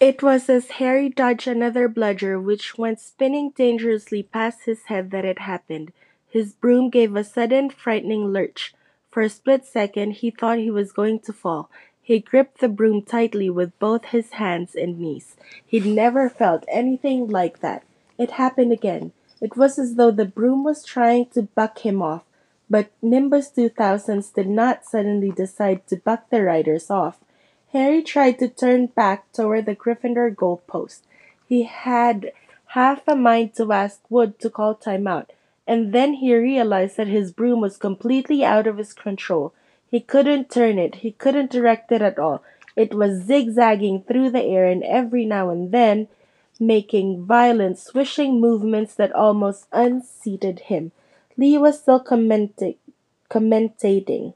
It was as Harry dodged another bludger which went spinning dangerously past his head that it happened. His broom gave a sudden, frightening lurch. For a split second he thought he was going to fall. He gripped the broom tightly with both his hands and knees. He'd never felt anything like that. It happened again. It was as though the broom was trying to buck him off. But Nimbus 2000s did not suddenly decide to buck the riders off. Harry tried to turn back toward the Gryffindor goalpost. He had half a mind to ask Wood to call time out, and then he realized that his broom was completely out of his control. He couldn't turn it, he couldn't direct it at all. It was zigzagging through the air and every now and then making violent swishing movements that almost unseated him. Lee was still commenting, commentating.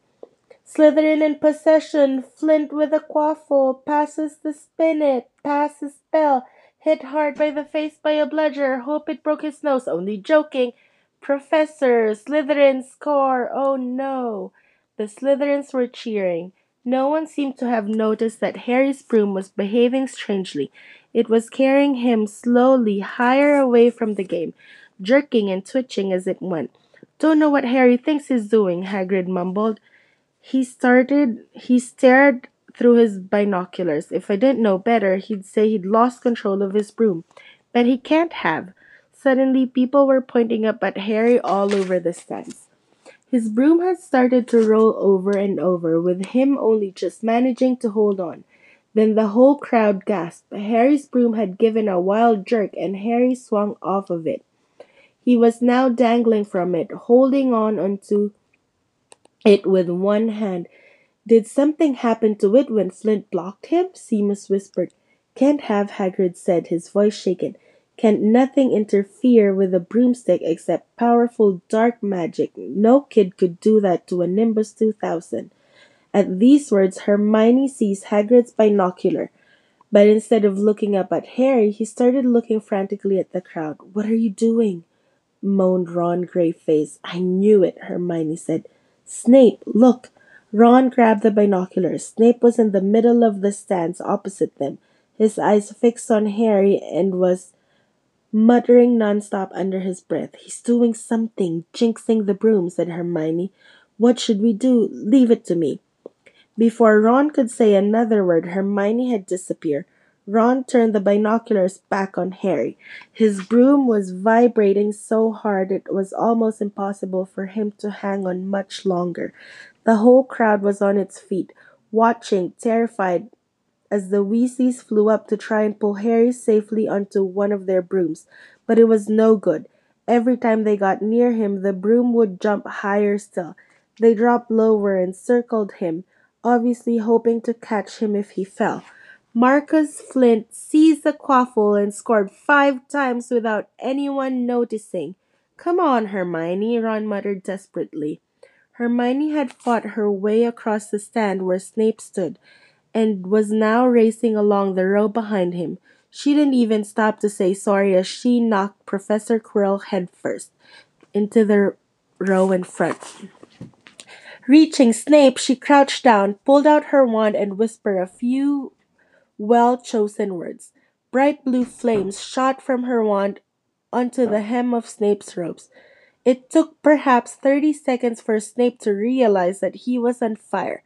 Slytherin in possession. Flint with a quaffle. Passes the Spinnet. Passes Bell. Hit hard by the face by a bludger. Hope it broke his nose. Only joking. Professor. Slytherin score. Oh no. The Slytherins were cheering. No one seemed to have noticed that Harry's broom was behaving strangely. It was carrying him slowly higher away from the game, jerking and twitching as it went. Don't know what Harry thinks he's doing, Hagrid mumbled. He started he stared through his binoculars. If I didn't know better, he'd say he'd lost control of his broom. But he can't have. Suddenly people were pointing up at Harry all over the stands. His broom had started to roll over and over, with him only just managing to hold on. Then the whole crowd gasped. Harry's broom had given a wild jerk and Harry swung off of it. He was now dangling from it, holding on onto it with one hand. Did something happen to it when Flint blocked him? Seamus whispered. Can't have, Hagrid said, his voice shaken. Can't nothing interfere with a broomstick except powerful dark magic. No kid could do that to a Nimbus 2000. At these words, Hermione seized Hagrid's binocular. But instead of looking up at Harry, he started looking frantically at the crowd. What are you doing? moaned Ron, grave faced. I knew it, Hermione said. Snape, look! Ron grabbed the binoculars. Snape was in the middle of the stands opposite them, his eyes fixed on Harry, and was muttering nonstop under his breath. He's doing something, jinxing the broom, said Hermione. What should we do? Leave it to me. Before Ron could say another word, Hermione had disappeared. Ron turned the binoculars back on Harry. His broom was vibrating so hard it was almost impossible for him to hang on much longer. The whole crowd was on its feet, watching, terrified, as the Weasleys flew up to try and pull Harry safely onto one of their brooms. But it was no good. Every time they got near him, the broom would jump higher still. They dropped lower and circled him, obviously hoping to catch him if he fell. Marcus Flint seized the quaffle and scored five times without anyone noticing. Come on, Hermione, Ron muttered desperately. Hermione had fought her way across the stand where Snape stood and was now racing along the row behind him. She didn't even stop to say sorry as she knocked Professor Quirrell headfirst into the row in front. Reaching Snape, she crouched down, pulled out her wand, and whispered a few well chosen words. Bright blue flames shot from her wand onto the hem of Snape's robes. It took perhaps thirty seconds for Snape to realize that he was on fire.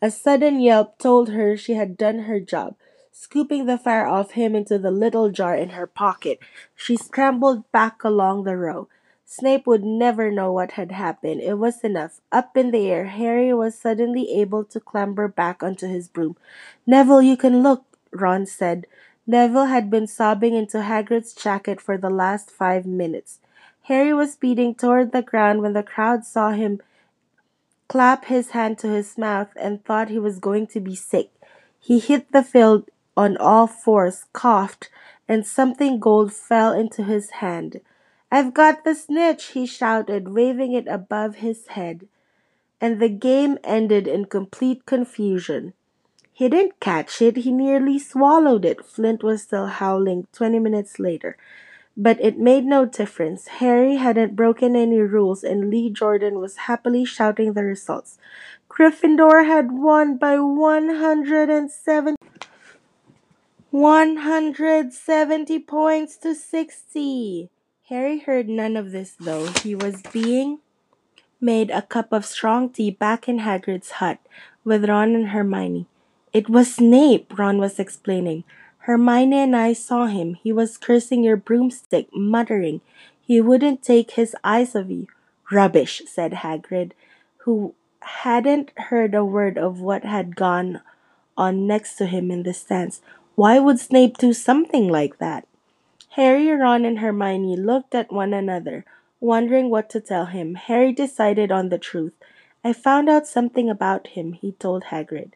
A sudden yelp told her she had done her job. Scooping the fire off him into the little jar in her pocket, she scrambled back along the row. Snape would never know what had happened. It was enough. Up in the air, Harry was suddenly able to clamber back onto his broom. Neville, you can look, Ron said. Neville had been sobbing into Hagrid's jacket for the last five minutes. Harry was speeding toward the ground when the crowd saw him clap his hand to his mouth and thought he was going to be sick. He hit the field on all fours, coughed, and something gold fell into his hand. I've got the snitch, he shouted, waving it above his head. And the game ended in complete confusion. He didn't catch it, he nearly swallowed it. Flint was still howling twenty minutes later. But it made no difference. Harry hadn't broken any rules, and Lee Jordan was happily shouting the results. Gryffindor had won by 107. 170 points to 60. Harry heard none of this though. He was being made a cup of strong tea back in Hagrid's hut with Ron and Hermione. It was Snape, Ron was explaining. Hermione and I saw him. He was cursing your broomstick, muttering. He wouldn't take his eyes off you. Rubbish, said Hagrid, who hadn't heard a word of what had gone on next to him in the stands. Why would Snape do something like that? Harry, Ron, and Hermione looked at one another, wondering what to tell him. Harry decided on the truth. I found out something about him, he told Hagrid.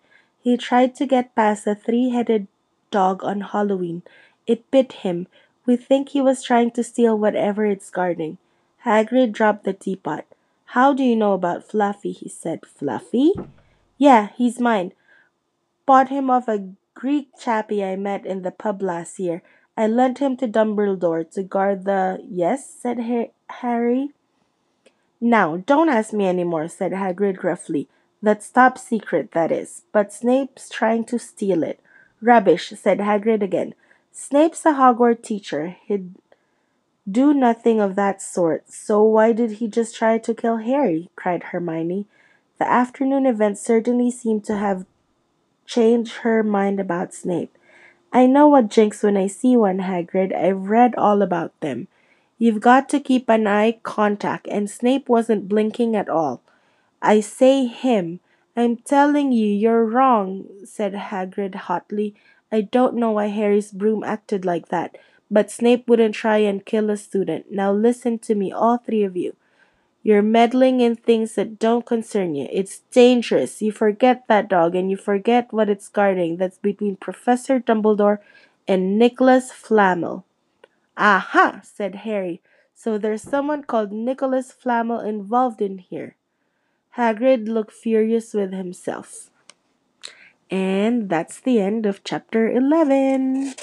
He tried to get past a three-headed dog on Halloween. It bit him. We think he was trying to steal whatever it's guarding. Hagrid dropped the teapot. How do you know about Fluffy? he said. Fluffy? Yeah, he's mine. Bought him off a Greek chappie I met in the pub last year. I lent him to Dumbledore to guard the. Yes, said Harry. Now, don't ask me any more, said Hagrid gruffly. That's top secret, that is. But Snape's trying to steal it. Rubbish, said Hagrid again. Snape's a Hogwarts teacher. He'd do nothing of that sort. So why did he just try to kill Harry? cried Hermione. The afternoon event certainly seemed to have changed her mind about Snape. I know what jinx when I see one, Hagrid. I've read all about them. You've got to keep an eye contact, and Snape wasn't blinking at all. I say him. I'm telling you, you're wrong, said Hagrid hotly. I don't know why Harry's broom acted like that, but Snape wouldn't try and kill a student. Now listen to me, all three of you. You're meddling in things that don't concern you. It's dangerous. You forget that dog and you forget what it's guarding. That's between Professor Dumbledore and Nicholas Flamel. Aha, said Harry. So there's someone called Nicholas Flamel involved in here. Hagrid looked furious with himself. And that's the end of chapter 11.